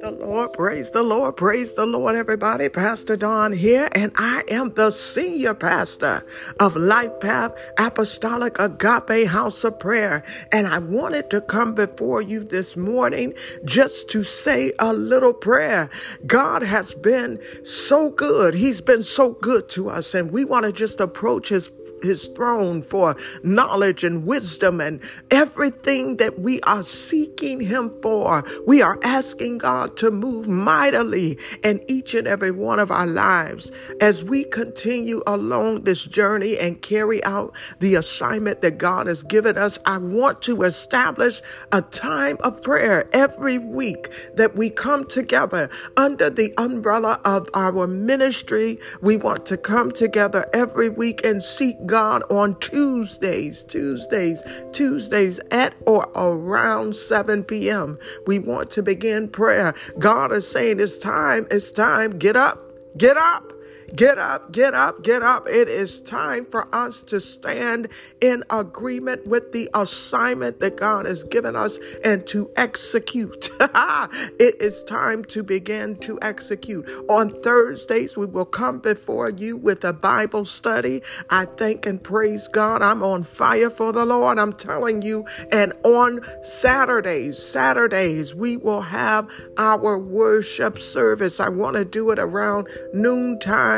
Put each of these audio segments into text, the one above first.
the Lord, praise the Lord, praise the Lord, everybody. Pastor Don here, and I am the senior pastor of Life Path Apostolic Agape House of Prayer. And I wanted to come before you this morning just to say a little prayer. God has been so good, He's been so good to us, and we want to just approach His his throne for knowledge and wisdom and everything that we are seeking him for. We are asking God to move mightily in each and every one of our lives as we continue along this journey and carry out the assignment that God has given us. I want to establish a time of prayer every week that we come together under the umbrella of our ministry. We want to come together every week and seek God on Tuesdays, Tuesdays, Tuesdays at or around 7 p.m. We want to begin prayer. God is saying it's time, it's time. Get up, get up. Get up, get up, get up. It is time for us to stand in agreement with the assignment that God has given us and to execute. it is time to begin to execute. On Thursdays, we will come before you with a Bible study. I thank and praise God. I'm on fire for the Lord. I'm telling you. And on Saturdays, Saturdays, we will have our worship service. I want to do it around noontime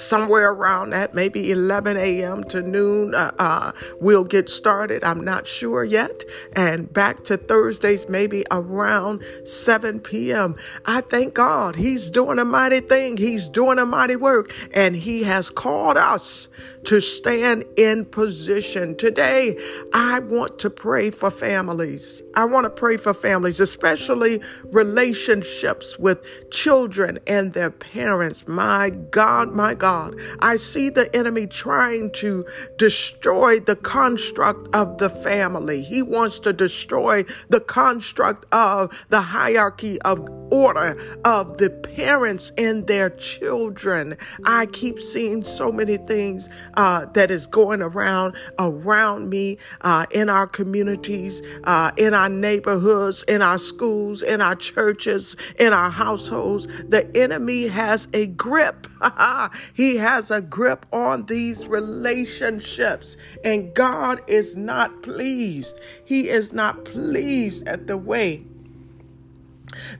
somewhere around that, maybe 11 a.m. to noon, uh, uh, we'll get started. I'm not sure yet. And back to Thursdays, maybe around 7 p.m. I thank God He's doing a mighty thing. He's doing a mighty work. And He has called us to stand in position. Today, I want to pray for families. I want to pray for families, especially relationships with children and their parents. My God, my God, I see the enemy trying to destroy the construct of the family. He wants to destroy the construct of the hierarchy of order of the parents and their children. I keep seeing so many things uh, that is going around around me uh, in our communities, uh, in our neighborhoods, in our schools, in our churches, in our households. The enemy has a grip. he has a grip on these relationships, and God is not pleased. He is not pleased at the way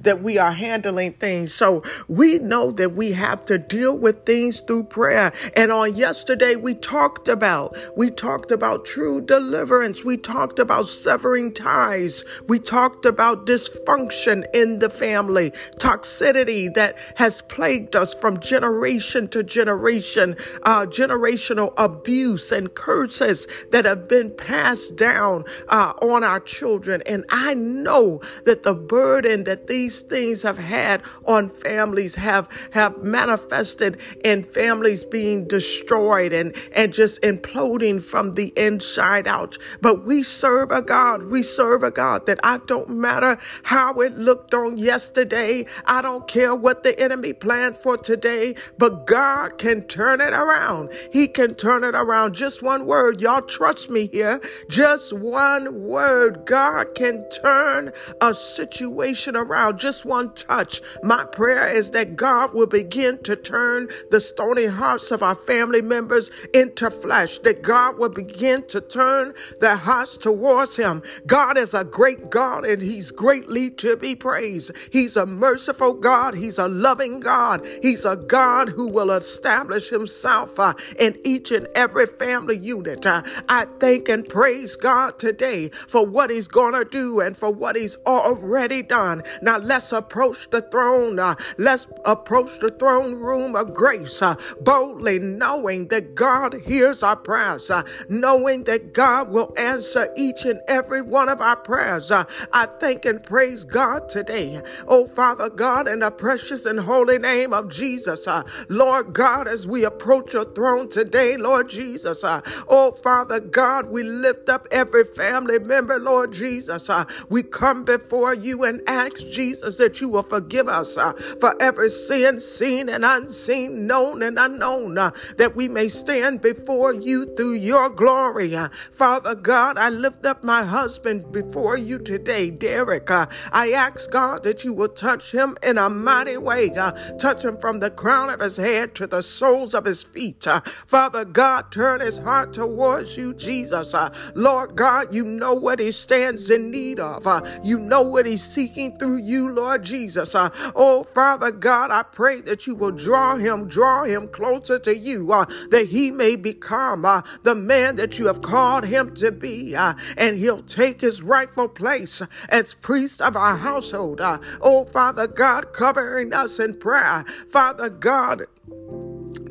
that we are handling things. So we know that we have to deal with things through prayer. And on yesterday, we talked about, we talked about true deliverance. We talked about severing ties. We talked about dysfunction in the family, toxicity that has plagued us from generation to generation, uh, generational abuse and curses that have been passed down uh, on our children. And I know that the burden that these things have had on families have have manifested in families being destroyed and and just imploding from the inside out. But we serve a god we serve a god that i don't matter how it looked on yesterday. I don't care what the enemy planned for today but god can turn it around. He can turn it around. Just one word. Y'all trust me here. Just one word. God can turn a situation around around, just one touch. My prayer is that God will begin to turn the stony hearts of our family members into flesh, that God will begin to turn their hearts towards Him. God is a great God and He's greatly to be praised. He's a merciful God, He's a loving God, He's a God who will establish Himself uh, in each and every family unit. Uh, I thank and praise God today for what He's going to do and for what He's already done. Now let's approach the throne. Uh, let's approach the throne room of grace uh, boldly, knowing that God hears our prayers, uh, knowing that God will answer each and every one of our prayers. Uh, I thank and praise God today. Oh, Father God, in the precious and holy name of Jesus, uh, Lord God, as we approach your throne today, Lord Jesus, uh, oh, Father God, we lift up every family member, Lord Jesus. we come before you and ask Jesus, that you will forgive us uh, for every sin, seen and unseen, known and unknown, uh, that we may stand before you through your glory. Uh, Father God, I lift up my husband before you today, Derek. Uh, I ask God that you will touch him in a mighty way. Uh, touch him from the crown of his head to the soles of his feet. Uh, Father God, turn his heart towards you, Jesus. Uh, Lord God, you know what he stands in need of. Uh, you know what he's seeking through you, Lord Jesus. Uh, oh, Father God, I pray that you will draw him, draw him closer to you, uh, that he may become uh, the man that you have called him to be, uh, and he'll take his rightful place as priest of our household. Uh, oh, Father God, covering us in prayer. Father God,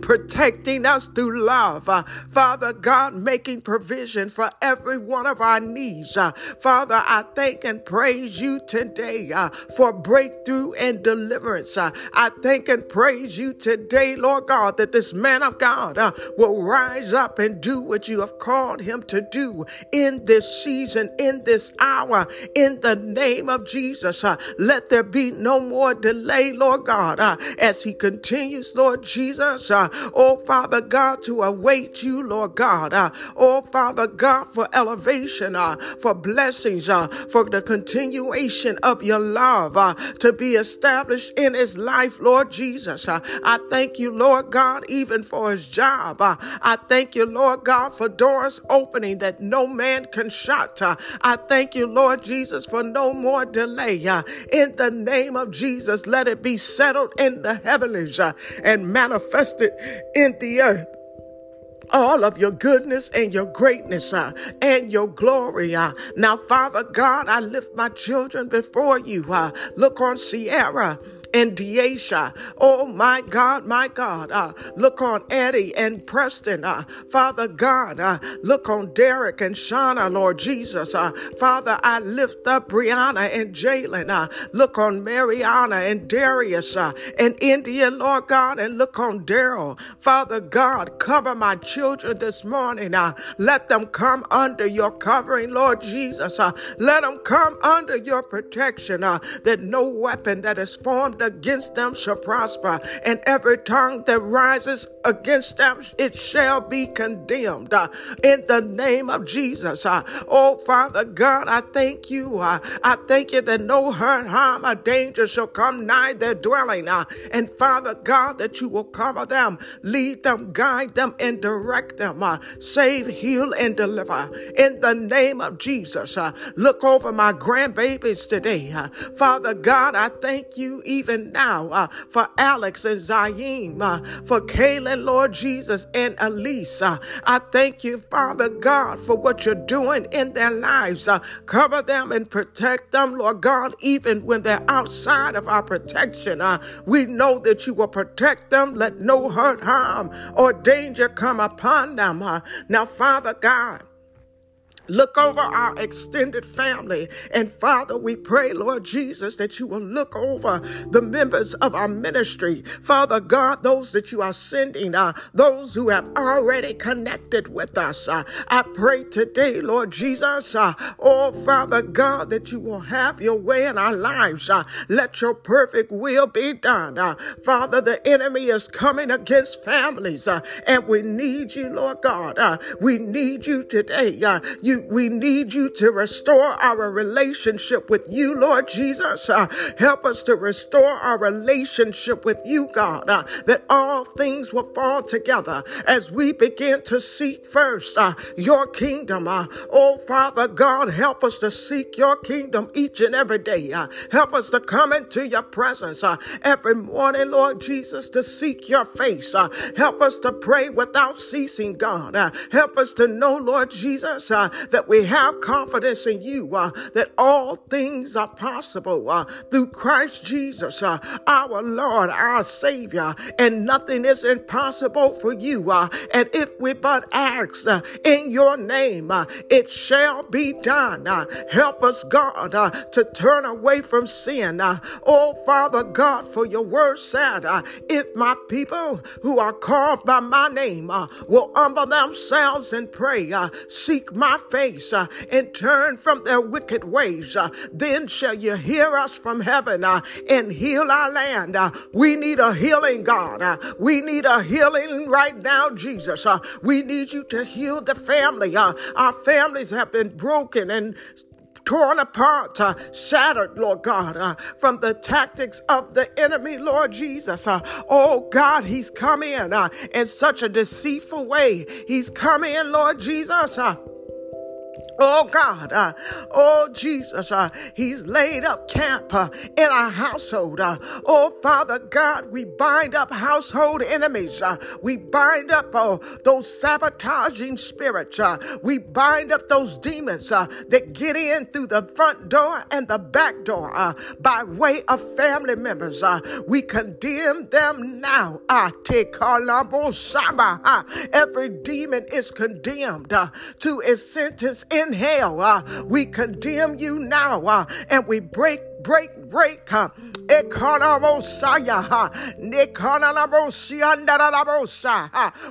protecting us through love. Uh, Father God, making provision for every one of our needs. Uh, Father, I thank and praise you today uh, for breakthrough and deliverance. Uh, I thank and praise you today, Lord God, that this man of God uh, will rise up and do what you have called him to do in this season, in this hour, in the name of Jesus. Uh, let there be no more delay, Lord God, as he continues, Lord Jesus, oh Father God, to await you, Lord God. Uh, oh Father God, for elevation, uh, for blessings, uh, for the continuation of your love uh, to be established in his life, Lord Jesus. Uh, I thank you, Lord God, even for his job. Uh, I thank you, Lord God, for doors opening that no man can shut. Uh, I thank you, Lord Jesus, for no more delay. Uh, in the name of Jesus, let it be settled in the heavens uh, and manifested in the earth all of your goodness and your greatness uh, and your glory. Uh. Now, Father God, I lift my children before you. Uh. Look on Sierra and Deisha. Oh my God, my God. Uh, look on Eddie and Preston. Uh, Father God, uh, look on Derek and Shauna, Lord Jesus. Uh, Father, I lift up Brianna and Jalen. Uh, look on Mariana and Darius uh, and India, Lord God, and look on Daryl. Father God, cover my children this morning. Uh, let them come under your covering, Lord Jesus. Uh, let them come under your protection uh, that no weapon that is formed against them shall prosper, and every tongue that rises against them, it shall be condemned. Uh, in the name of Jesus. Uh, oh, Father God, I thank you. Uh, I thank you that no hurt, harm, or danger shall come nigh their dwelling. Uh, and Father God, that you will cover them, lead them, guide them, and direct them. Uh, save, heal, and deliver. In the name of Jesus. Uh, look over my grandbabies today. Father God, I thank you even now uh, for Alex and Zayn, uh, for Kaylin, Lord Jesus, and Elise. Uh, I thank you, Father God, for what you're doing in their lives. Uh, cover them and protect them, Lord God, even when they're outside of our protection. Uh, we know that you will protect them. Let no hurt, harm, or danger come upon them. Uh, now, Father God, Look over our extended family. And Father, we pray, Lord Jesus, that you will look over the members of our ministry. Father God, those that you are sending, uh, those who have already connected with us. Uh, I pray today, Lord Jesus, uh, oh Father God, that you will have your way in our lives. Uh, let your perfect will be done. Uh, Father, the enemy is coming against families, uh, and we need you, Lord God. Uh, we need you today. Uh, you we need you to restore our relationship with you, Lord Jesus. Uh, help us to restore our relationship with you, God, uh, that all things will fall together as we begin to seek first uh, your kingdom. Uh, oh, Father God, help us to seek your kingdom each and every day. Uh, help us to come into your presence uh, every morning, Lord Jesus, to seek your face. help us to pray without ceasing, God. help us to know, Lord Jesus, that we have confidence in you, uh, that all things are possible uh, through Christ Jesus, uh, our Lord, our Savior, and nothing is impossible for you. Uh, and if we but ask uh, in your name, uh, it shall be done. help us, God, to turn away from sin. oh, Father God, for your word said, if my people who are called by my name will humble themselves and pray, seek my face, face uh, and turn from their wicked ways. Uh, then shall you hear us from heaven uh, and heal our land. Uh, we need a healing, God. Uh, we need a healing right now, Jesus. Uh, we need you to heal the family. Our families have been broken and torn apart, uh, shattered, Lord God, uh, from the tactics of the enemy, Lord Jesus. Uh, oh God, he's come in in such a deceitful way. He's come in, Lord Jesus. Oh God, uh, oh Jesus, uh, He's laid up camp uh, in our household. Uh, oh Father God, we bind up household enemies. Uh, we bind up uh, those sabotaging spirits. Uh, we bind up those demons that get in through the front door and the back door by way of family members. We condemn them now. Uh, every demon is condemned to a sentence in hell. Uh, we condemn you now uh, and we break, break, break. Uh,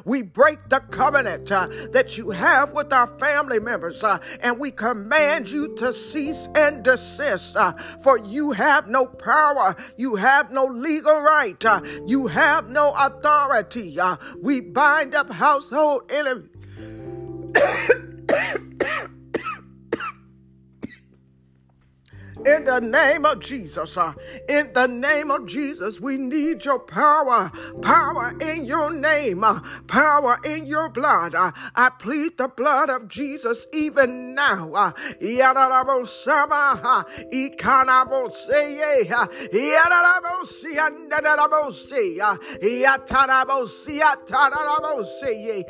we break the covenant uh, that you have with our family members, uh, and we command you to cease and desist. Uh, for you have no power, you have no legal right, uh, you have no authority. Uh, we bind up household enemies. In the name of Jesus, uh, in the name of Jesus, we need your power, power in your name, uh, power in your blood. Uh, I plead the blood of Jesus even now. Uh, uh,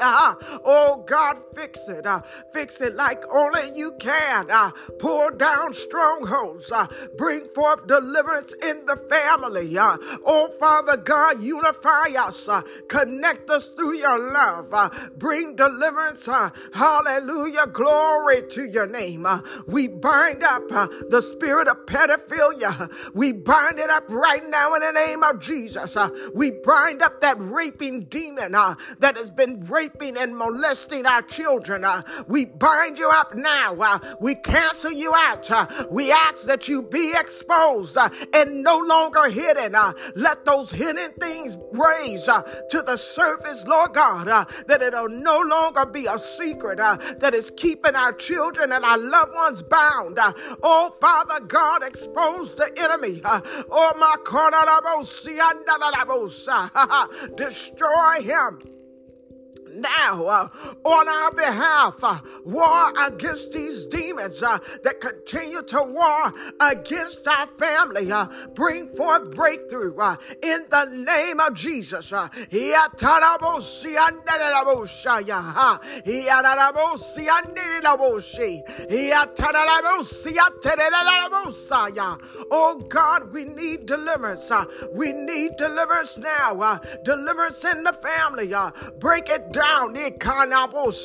uh, oh God, fix it. Fix it like only you can. Pull down strongholds Uh, bring forth deliverance in the family. Uh, oh, Father God, unify us. Uh, connect us through your love. Uh, bring deliverance. Uh, hallelujah. Glory to your name. Uh, we bind up uh, the spirit of pedophilia. We bind it up right now in the name of Jesus. Uh, we bind up that raping demon uh, that has been raping and molesting our children. Uh, we bind you up now. Uh, we cancel you out. Uh, we ask that you be exposed uh, and no longer hidden. Uh, let those hidden things raise uh, to the surface, Lord God, that it'll no longer be a secret that is keeping our children and our loved ones bound. Oh, Father God, expose the enemy. oh, my destroy him now uh, on our behalf. Uh, war against these demons uh, that continue to war against our family. Uh, bring forth breakthrough uh, in the name of Jesus. Uh, Oh God, we need deliverance. Uh, we need deliverance now. Uh, deliverance in the family. Uh, break it down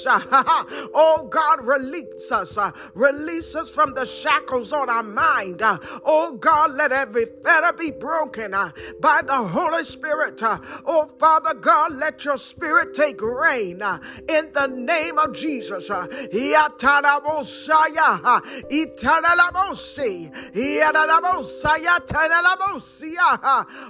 Oh God, release us. Uh, release us from the shackles on our mind. Uh, oh God, let every fetter be broken uh, by the Holy Spirit. Oh Father God, let your spirit take reign in the name of Jesus.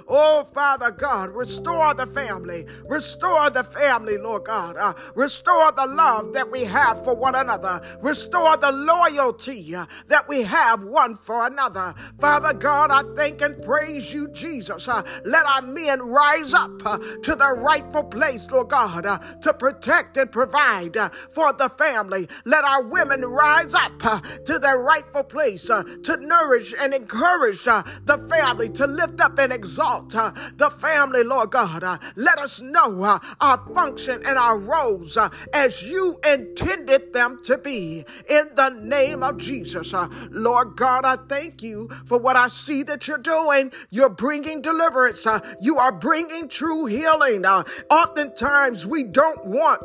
Oh Father God, restore the family. Restore the family, Lord God. God. Uh, restore the love that we have for one another. Restore the loyalty uh, that we have one for another. Father God, I thank and praise you, Jesus. Uh, let our men rise up uh, to the rightful place, Lord God, uh, to protect and provide uh, for the family. Let our women rise up to their rightful place to nourish and encourage the family, to lift up and exalt the family, Lord God. let us know our function and our rose uh, as you intended them to be. In the name of Jesus, uh, Lord God, I thank you for what I see that you're doing. You're bringing deliverance. Uh, you are bringing true healing. Oftentimes, we don't want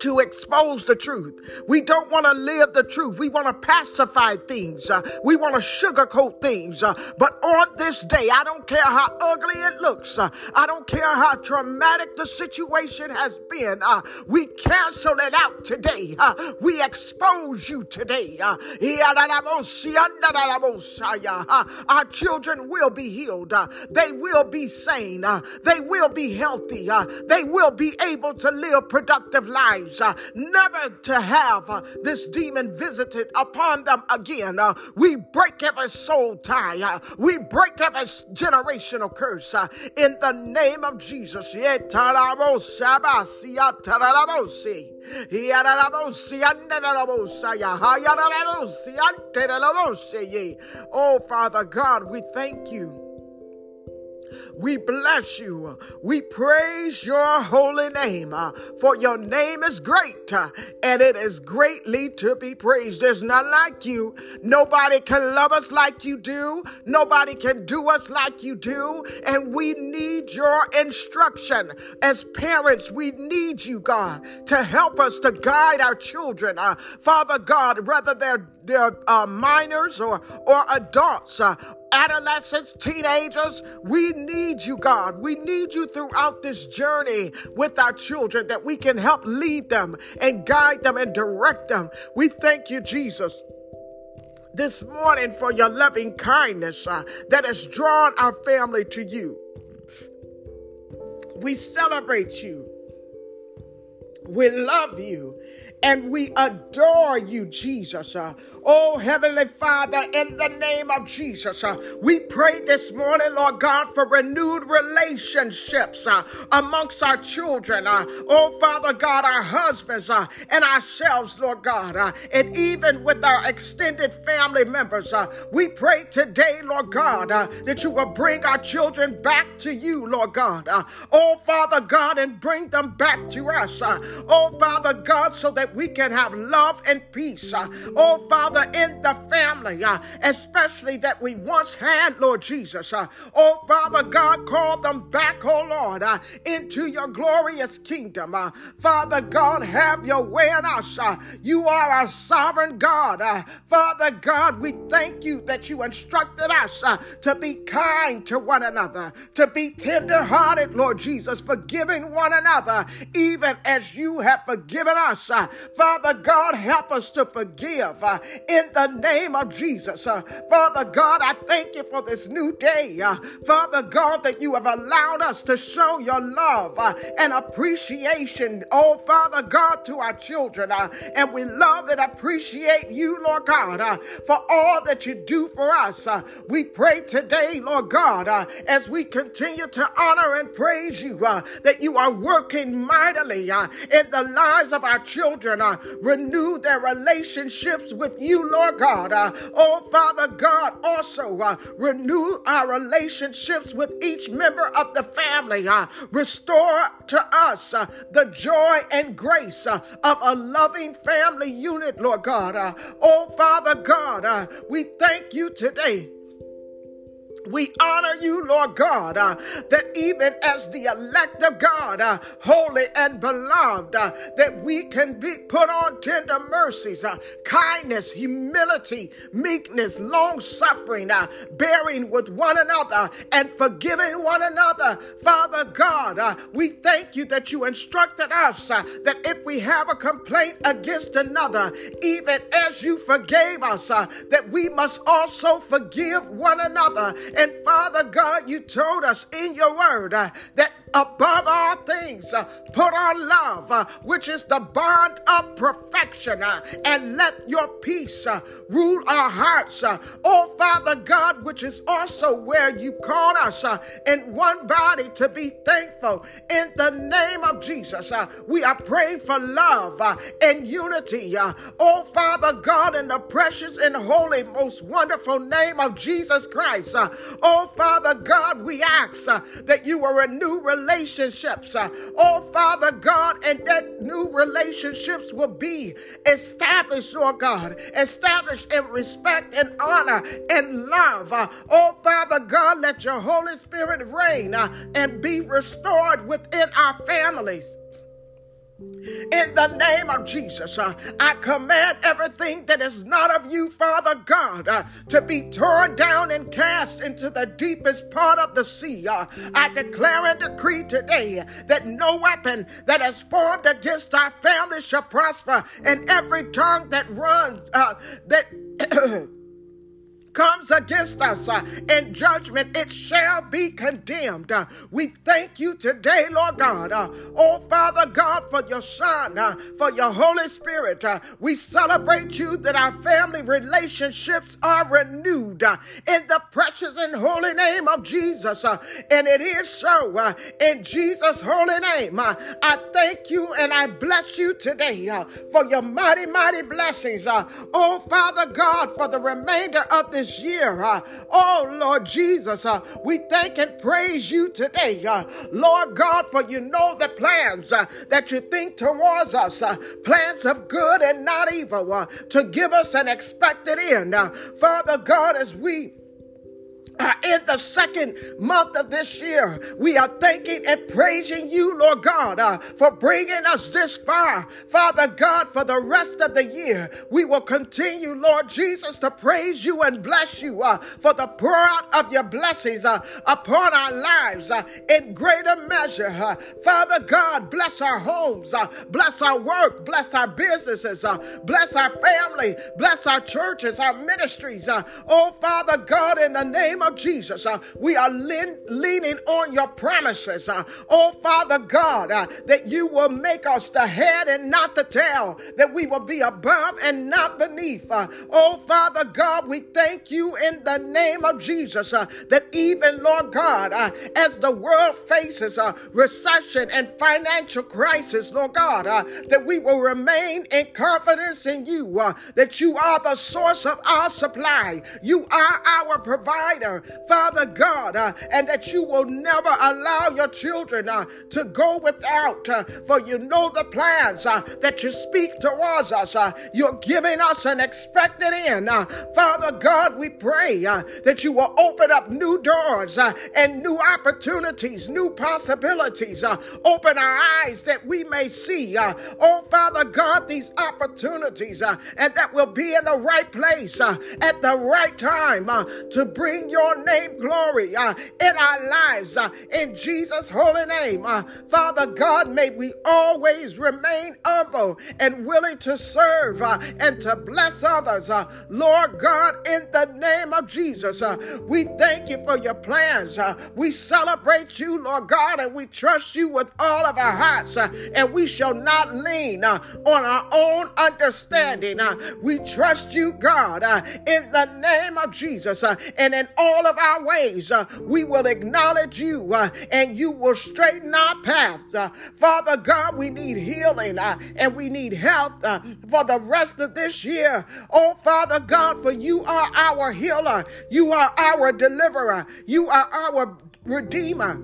to expose the truth. We don't want to live the truth. We want to pacify things. Uh, we want to sugarcoat things. Uh, but on this day, I don't care how ugly it looks. Uh, I don't care how traumatic the situation has been. Uh, we cancel it out today. Uh, we expose you today. Uh, our children will be healed. they will be sane. they will be healthy. they will be able to live productive lives lives, uh, never to have uh, this demon visited upon them again. Uh, we break every soul tie, we break every generational curse in the name of Jesus. Oh, Father God, we thank you. We bless you. We praise your holy name, uh, for your name is great uh, and it is greatly to be praised. There's none like you. Nobody can love us like you do. Nobody can do us like you do. And we need your instruction. As parents, we need you, God, to help us to guide our children. Uh, Father God, whether they're, they're uh, minors or, or adults, uh, adolescents, teenagers, we need you, God. We need you throughout this journey with our children that we can help lead them and guide them and direct them. We thank you, Jesus this morning for your loving kindness uh, that has drawn our family to you. We celebrate you. We love you and we adore you, Jesus. Uh, oh, Heavenly Father, in the name of Jesus, uh, we pray this morning, Lord God, for renewed relationships uh, amongst our children. Uh, oh, Father God, our husbands uh, and ourselves, Lord God, uh, and even with our extended family members. we pray today, Lord God, that you will bring our children back to you, Lord God. oh, Father God, and bring them back to us. oh, Father God, so that we can have love and peace. Uh, oh, Father, in the family, uh, especially that we once had, Lord Jesus. Uh, oh, Father God, call them back, oh Lord, into your glorious kingdom. Father God, have your way in us. You are our sovereign God. Father God, we thank you that you instructed us to be kind to one another, to be tender hearted, Lord Jesus, forgiving one another, even as you have forgiven us. Father God, help us to forgive uh, in the name of Jesus. Uh, Father God, I thank you for this new day. Uh, Father God, that you have allowed us to show your love uh, and appreciation, oh Father God, to our children. Uh, and we love and appreciate you, Lord God, uh, for all that you do for us. we pray today, Lord God, as we continue to honor and praise you, that you are working mightily in the lives of our children uh, renew their relationships with you, Lord God. Uh, oh, Father God, also uh, renew our relationships with each member of the family. Uh, restore to us uh, the joy and grace uh, of a loving family unit, Lord God. Uh, oh, Father God, uh, we thank you today we honor you, Lord God, uh, that even as the elect of God, uh, holy and beloved, uh, that we can be put on tender mercies, uh, kindness, humility, meekness, long suffering, uh, bearing with one another, and forgiving one another. Father God, uh, we thank you that you instructed us that if we have a complaint against another, even as you forgave us, that we must also forgive one another. And Father God, you told us in your word uh, that above all things, uh, put on love, uh, which is the bond of perfection, uh, and let your peace uh, rule our hearts. Uh. Oh, Father God, which is also where you called us uh, in one body to be thankful. In the name of Jesus, we are praying for love and unity. oh, Father God, in the precious and holy, most wonderful name of Jesus Christ. oh, Father God, we ask that you will renew relationships. Uh, oh, Father God, and that new relationships will be established, Lord God, established in respect and honor and love. Uh, oh, Father God, let your Holy Spirit reign uh, and be restored within our families. In the name of Jesus, uh, I command everything that is not of you, Father God, uh, to be torn down and cast into the deepest part of the sea. Uh, I declare and decree today that no weapon that is formed against our family shall prosper, and every tongue that runs, uh, that comes against us uh, in judgment, it shall be condemned. Uh, we thank you today, Lord God. Uh, oh, Father God, for your Son, uh, for your Holy Spirit. Uh, we celebrate you that our family relationships are renewed uh, in the precious and holy name of Jesus. and it is so in Jesus' holy name. I thank you and I bless you today for your mighty, mighty blessings. oh, Father God, for the remainder of this this year. Uh, oh, Lord Jesus, uh, we thank and praise you today, uh, Lord God, for you know the plans uh, that you think towards us, uh, plans of good and not evil, uh, to give us an expected end. Father God, as we in the second month of this year, we are thanking and praising you, Lord God, uh, for bringing us this far. Father God, for the rest of the year, we will continue, Lord Jesus, to praise you and bless you uh, for the pour out of your blessings uh, upon our lives uh, in greater measure. Uh. Father God, bless our homes, bless our work, bless our businesses, bless our family, bless our churches, our ministries. oh, Father God, in the name of Jesus, uh, we are lean, leaning on your promises. Uh, oh, Father God, uh, that you will make us the head and not the tail, that we will be above and not beneath. Uh, oh, Father God, we thank you in the name of Jesus uh, that even, Lord God, uh, as the world faces a recession and financial crisis, Lord God, that we will remain in confidence in you, that you are the source of our supply. You are our provider. Father God, uh, and that you will never allow your children uh, to go without, uh, for you know the plans uh, that you speak towards us. Uh, you're giving us an expected end. Uh, Father God, we pray that you will open up new doors and new opportunities, new possibilities. open our eyes that we may see, oh Father God, these opportunities, and that we'll be in the right place at the right time to bring your your name glory uh, in our lives uh, in Jesus' holy name. Uh, Father God, may we always remain humble and willing to serve uh, and to bless others. Uh, Lord God, in the name of Jesus, uh, we thank you for your plans. we celebrate you, Lord God, and we trust you with all of our hearts, and we shall not lean on our own understanding. we trust you, God, in the name of Jesus, and in all all of our ways, uh, we will acknowledge you uh, and you will straighten our paths. Uh, Father God, we need healing uh, and we need health uh, for the rest of this year. Oh, Father God, for you are our healer, you are our deliverer, you are our redeemer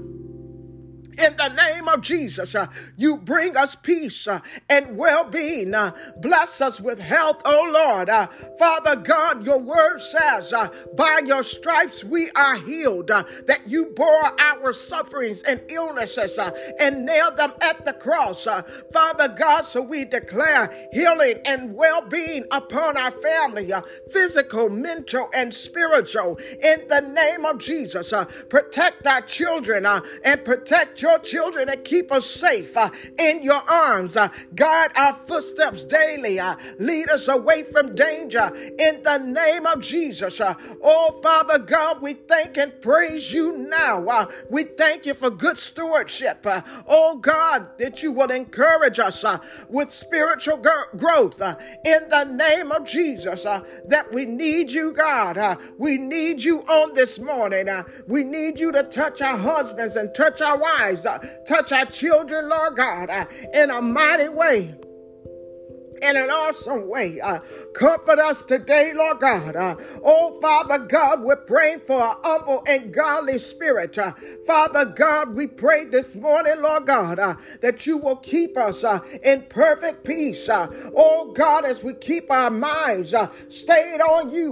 in the name of Jesus. Uh, you bring us peace uh, and well being. Uh, bless us with health, oh Lord. Uh, Father God, your word says, uh, by your stripes we are healed, uh, that you bore our sufferings and illnesses and nailed them at the cross. Father God, so we declare healing and well being upon our family, physical, mental, and spiritual. In the name of Jesus, protect our children and protect your children and keep us safe uh, in your arms. Uh, guide our footsteps daily. Uh, lead us away from danger in the name of Jesus. Uh, oh, Father God, we thank and praise you now. Uh, we thank you for good stewardship. Uh, oh, God, that you will encourage us with spiritual growth in the name of Jesus. that we need you, God. we need you on this morning. we need you to touch our husbands and touch our wives lives. Uh, touch our children, Lord God, uh, in a mighty way in an awesome way. Uh, comfort us today, Lord God. Uh, oh, Father God, we're praying for a humble and godly spirit. Uh, Father God, we pray this morning, Lord God, uh, that you will keep us uh, in perfect peace. Uh, oh, God, as we keep our minds stayed on you,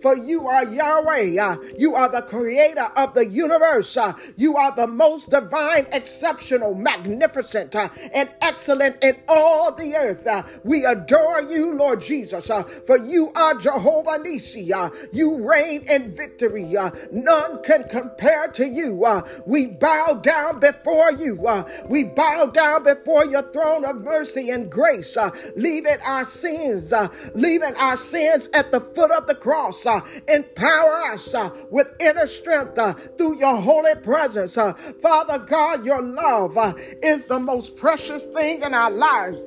for you are Yahweh. you are the creator of the universe. you are the most divine, exceptional, magnificent, and excellent in all the earth. we adore you, Lord Jesus, uh, for you are Jehovah Nisi. Uh, you reign in victory. Uh, none can compare to you. Uh, we bow down before you. Uh, we bow down before your throne of mercy and grace, uh, leaving our sins, leaving our sins at the foot of the cross. empower us with inner strength through your holy presence. Father God, your love is the most precious thing in our lives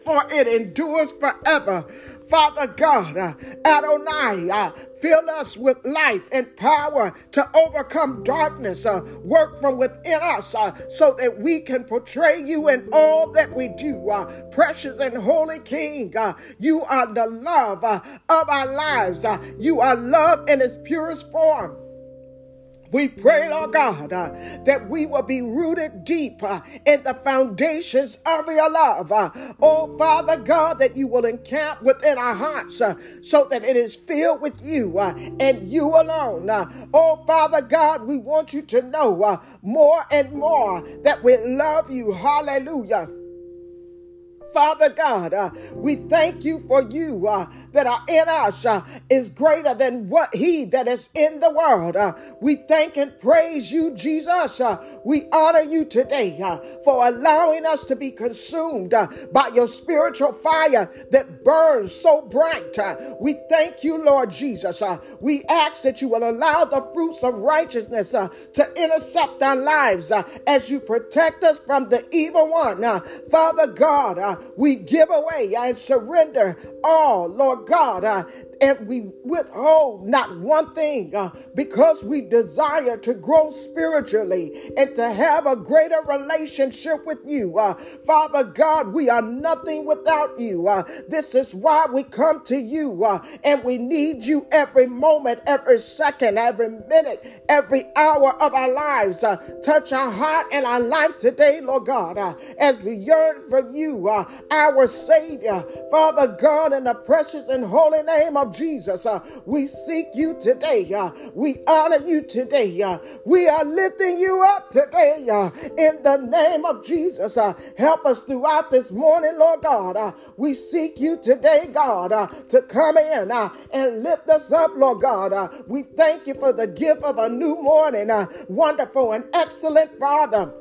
for it endures forever. Father God, uh, Adonai, uh, fill us with life and power to overcome darkness. Uh, work from within us so that we can portray you in all that we do. Precious and holy King, you are the love of our lives. You are love in its purest form. We pray, Lord God, uh, that we will be rooted deep uh, in the foundations of your love. Uh, oh, Father God, that you will encamp within our hearts uh, so that it is filled with you uh, and you alone. Uh, oh, Father God, we want you to know more and more that we love you. Hallelujah. Father God, uh, we thank you for you uh, that are in us uh, is greater than what he that is in the world. Uh, we thank and praise you, Jesus. Uh, we honor you today uh, for allowing us to be consumed by your spiritual fire that burns so bright. we thank you, Lord Jesus. we ask that you will allow the fruits of righteousness to intercept our lives as you protect us from the evil one. Father God, we give away and surrender all, Lord God, uh, and we withhold not one thing uh, because we desire to grow spiritually and to have a greater relationship with you. Uh, Father God, we are nothing without you. Uh, this is why we come to you and we need you every moment, every second, every minute, every hour of our lives. Touch our heart and our life today, Lord God, as we yearn for you, our Savior. Father God, in the precious and holy name of Jesus. Uh, we seek you today. Uh, we honor you today. Uh, we are lifting you up today uh, in the name of Jesus. Uh, help us throughout this morning, Lord God. Uh, we seek you today, God, to come in and lift us up, Lord God. we thank you for the gift of a new morning. wonderful and excellent Father.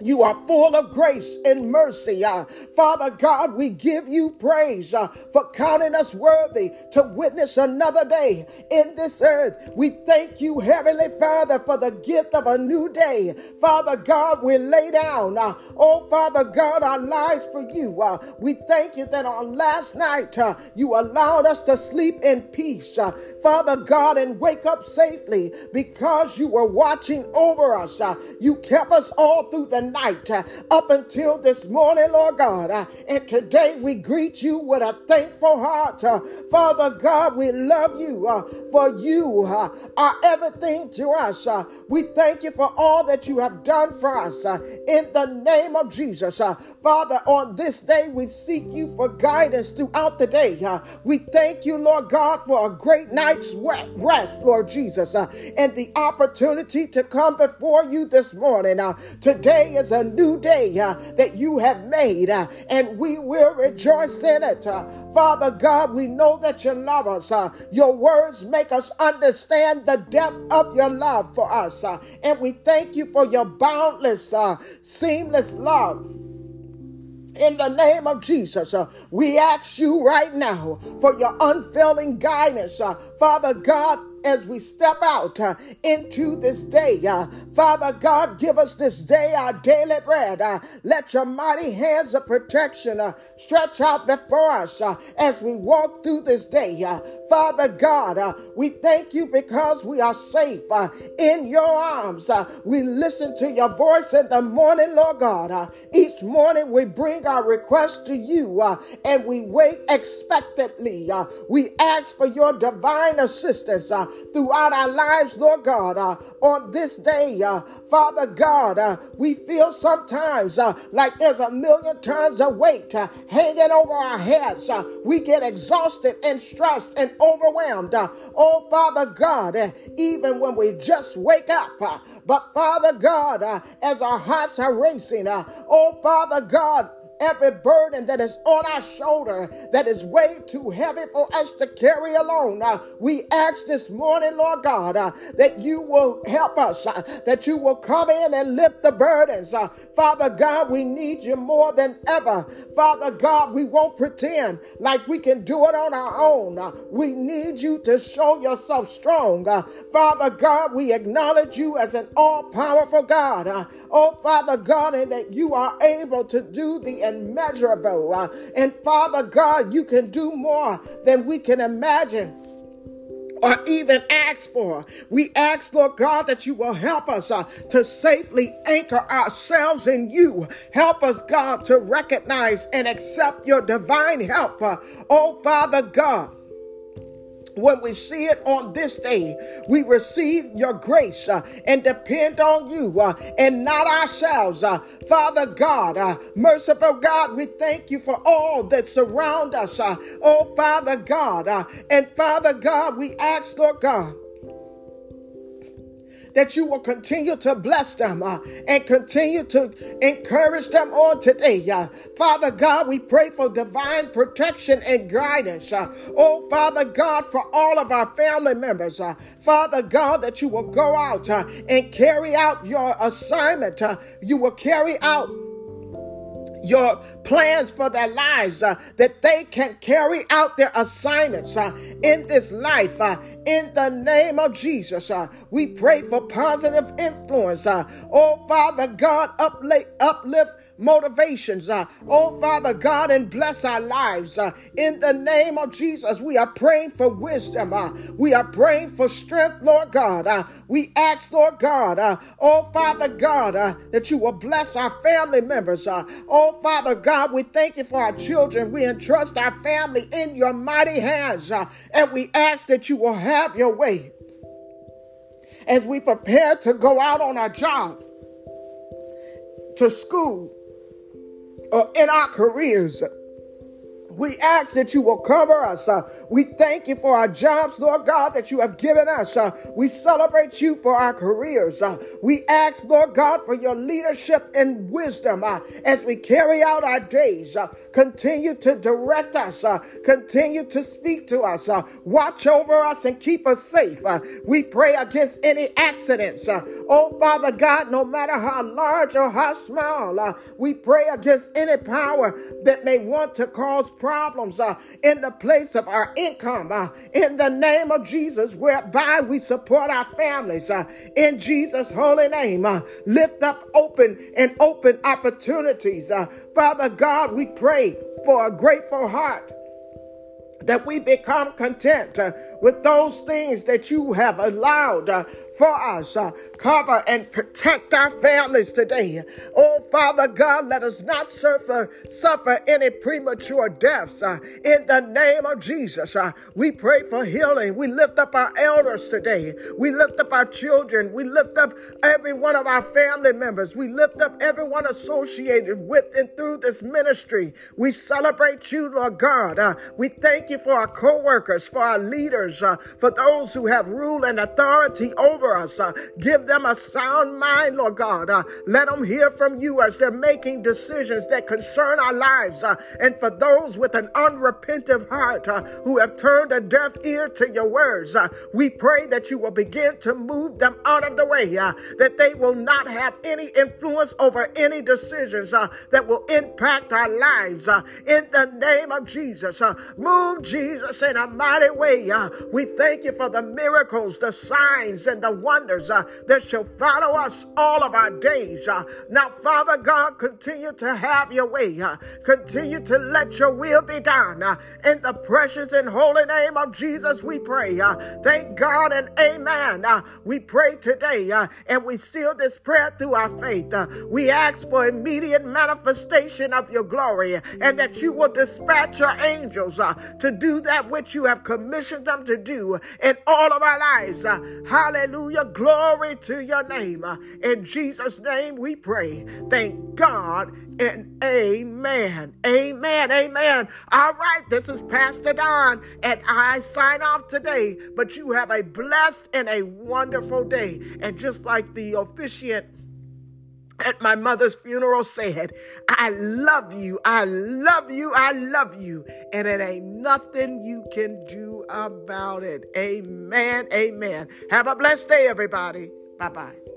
You are full of grace and mercy. Uh, Father God, we give you praise uh, for counting us worthy to witness another day in this earth. We thank you, Heavenly Father, for the gift of a new day. Father God, we lay down, uh, oh Father God, our lives for you. Uh, we thank you that on last night uh, you allowed us to sleep in peace, uh, Father God, and wake up safely because you were watching over us. you kept us all through the night uh, up until this morning, Lord God. Uh, and today we greet you with a thankful heart. Uh, Father God, we love you uh, for you uh, are everything to us. Uh, we thank you for all that you have done for us in the name of Jesus. Father, on this day we seek you for guidance throughout the day. we thank you, Lord God, for a great night's rest, Lord Jesus, and the opportunity to come before you this morning. today is a new day uh, that you have made, uh, and we will rejoice in it. Uh, Father God, we know that you love us. Uh, your words make us understand the depth of your love for us, uh, and we thank you for your boundless, uh, seamless love in the name of Jesus. Uh, we ask you right now for your unfailing guidance. Uh, Father God, as we step out uh, into this day. Uh, Father God, give us this day our daily bread. Uh, let your mighty hands of protection uh, stretch out before us uh, as we walk through this day. Uh, Father God, we thank you because we are safe in your arms. we listen to your voice in the morning, Lord God. each morning we bring our requests to you and we wait expectantly. we ask for your divine assistance throughout our lives, Lord God, uh, on this day. Uh, Father God, uh, we feel sometimes uh, like there's a million tons of weight uh, hanging over our heads. Uh, we get exhausted and stressed and overwhelmed. oh, Father God, even when we just wake up. but Father God, as our hearts are racing, oh, Father God, every burden that is on our shoulder that is way too heavy for us to carry alone. Uh, we ask this morning, Lord God, uh, that you will help us, uh, that you will come in and lift the burdens. Uh, Father God, we need you more than ever. Father God, we won't pretend like we can do it on our own. Uh, we need you to show yourself strong. Uh, Father God, we acknowledge you as an all powerful God. oh, Father God, and that you are able to do the immeasurable. Uh, and Father God, you can do more than we can imagine or even ask for. We ask, Lord God, that you will help us uh, to safely anchor ourselves in you. Help us, God, to recognize and accept your divine help. Uh, oh, Father God when we see it on this day, we receive your grace uh, and depend on you uh, and not ourselves. Uh, Father God, uh, merciful God, we thank you for all that surround us. Uh, oh, Father God. Uh, and Father God, we ask, Lord God, that you will continue to bless them uh, and continue to encourage them on today. Uh, Father God, we pray for divine protection and guidance. Uh, oh, Father God, for all of our family members. Uh, Father God, that you will go out uh, and carry out your assignment. Uh, you will carry out your plans for their lives, uh, that they can carry out their assignments uh, in this life. Uh, in the name of Jesus, uh, we pray for positive influence. Uh, oh, Father God, uplift, uplift motivations. Uh, oh, Father God, and bless our lives. Uh, in the name of Jesus, we are praying for wisdom. Uh, we are praying for strength, Lord God. Uh, we ask, Lord God, uh, oh, Father God, uh, that you will bless our family members. Uh, oh, Father God, we thank you for our children. We entrust our family in your mighty hands. Uh, and we ask that you will have your way as we prepare to go out on our jobs, to school, or in our careers. We ask that you will cover us. Uh, we thank you for our jobs, Lord God, that you have given us. Uh, we celebrate you for our careers. Uh, we ask, Lord God, for your leadership and wisdom uh, as we carry out our days. Uh, continue to direct us. Uh, continue to speak to us. watch over us and keep us safe. we pray against any accidents. oh, Father God, no matter how large or how small, we pray against any power that may want to cause problems uh, in the place of our income uh, in the name of Jesus, whereby we support our families uh, in Jesus' holy name. Uh, lift up open and open opportunities. Uh, Father God, we pray for a grateful heart that we become content uh, with those things that you have allowed uh, for us. Uh, cover and protect our families today. Oh, Father God, let us not suffer, suffer any premature deaths. In the name of Jesus, we pray for healing. We lift up our elders today. We lift up our children. We lift up every one of our family members. We lift up everyone associated with and through this ministry. We celebrate you, Lord God. We thank you for our co workers, for our leaders, uh, for those who have rule and authority over us. Uh, give them a sound mind, Lord God. Uh, let them hear from you as they're making decisions that concern our lives. Uh, and for those with an unrepentant heart uh, who have turned a deaf ear to your words, uh, we pray that you will begin to move them out of the way, that they will not have any influence over any decisions that will impact our lives. in the name of Jesus, move Jesus in a mighty way. Uh, we thank you for the miracles, the signs, and the wonders uh, that shall follow us all of our days. Uh. now, Father God, continue to have your way. continue to let your will be done. in the precious and holy name of Jesus, we pray. thank God and amen. we pray today and we seal this prayer through our faith. we ask for immediate manifestation of your glory and that you will dispatch your angels uh, do that which you have commissioned them to do in all of our lives. Uh, hallelujah. Glory to your name. Uh, in Jesus' name we pray. Thank God and amen. Amen. Amen. All right. This is Pastor Don, and I sign off today. But you have a blessed and a wonderful day. And just like the officiant at my mother's funeral said, I love you, I love you, I love you, and it ain't nothing you can do about it. Amen, amen. Have a blessed day, everybody. Bye bye.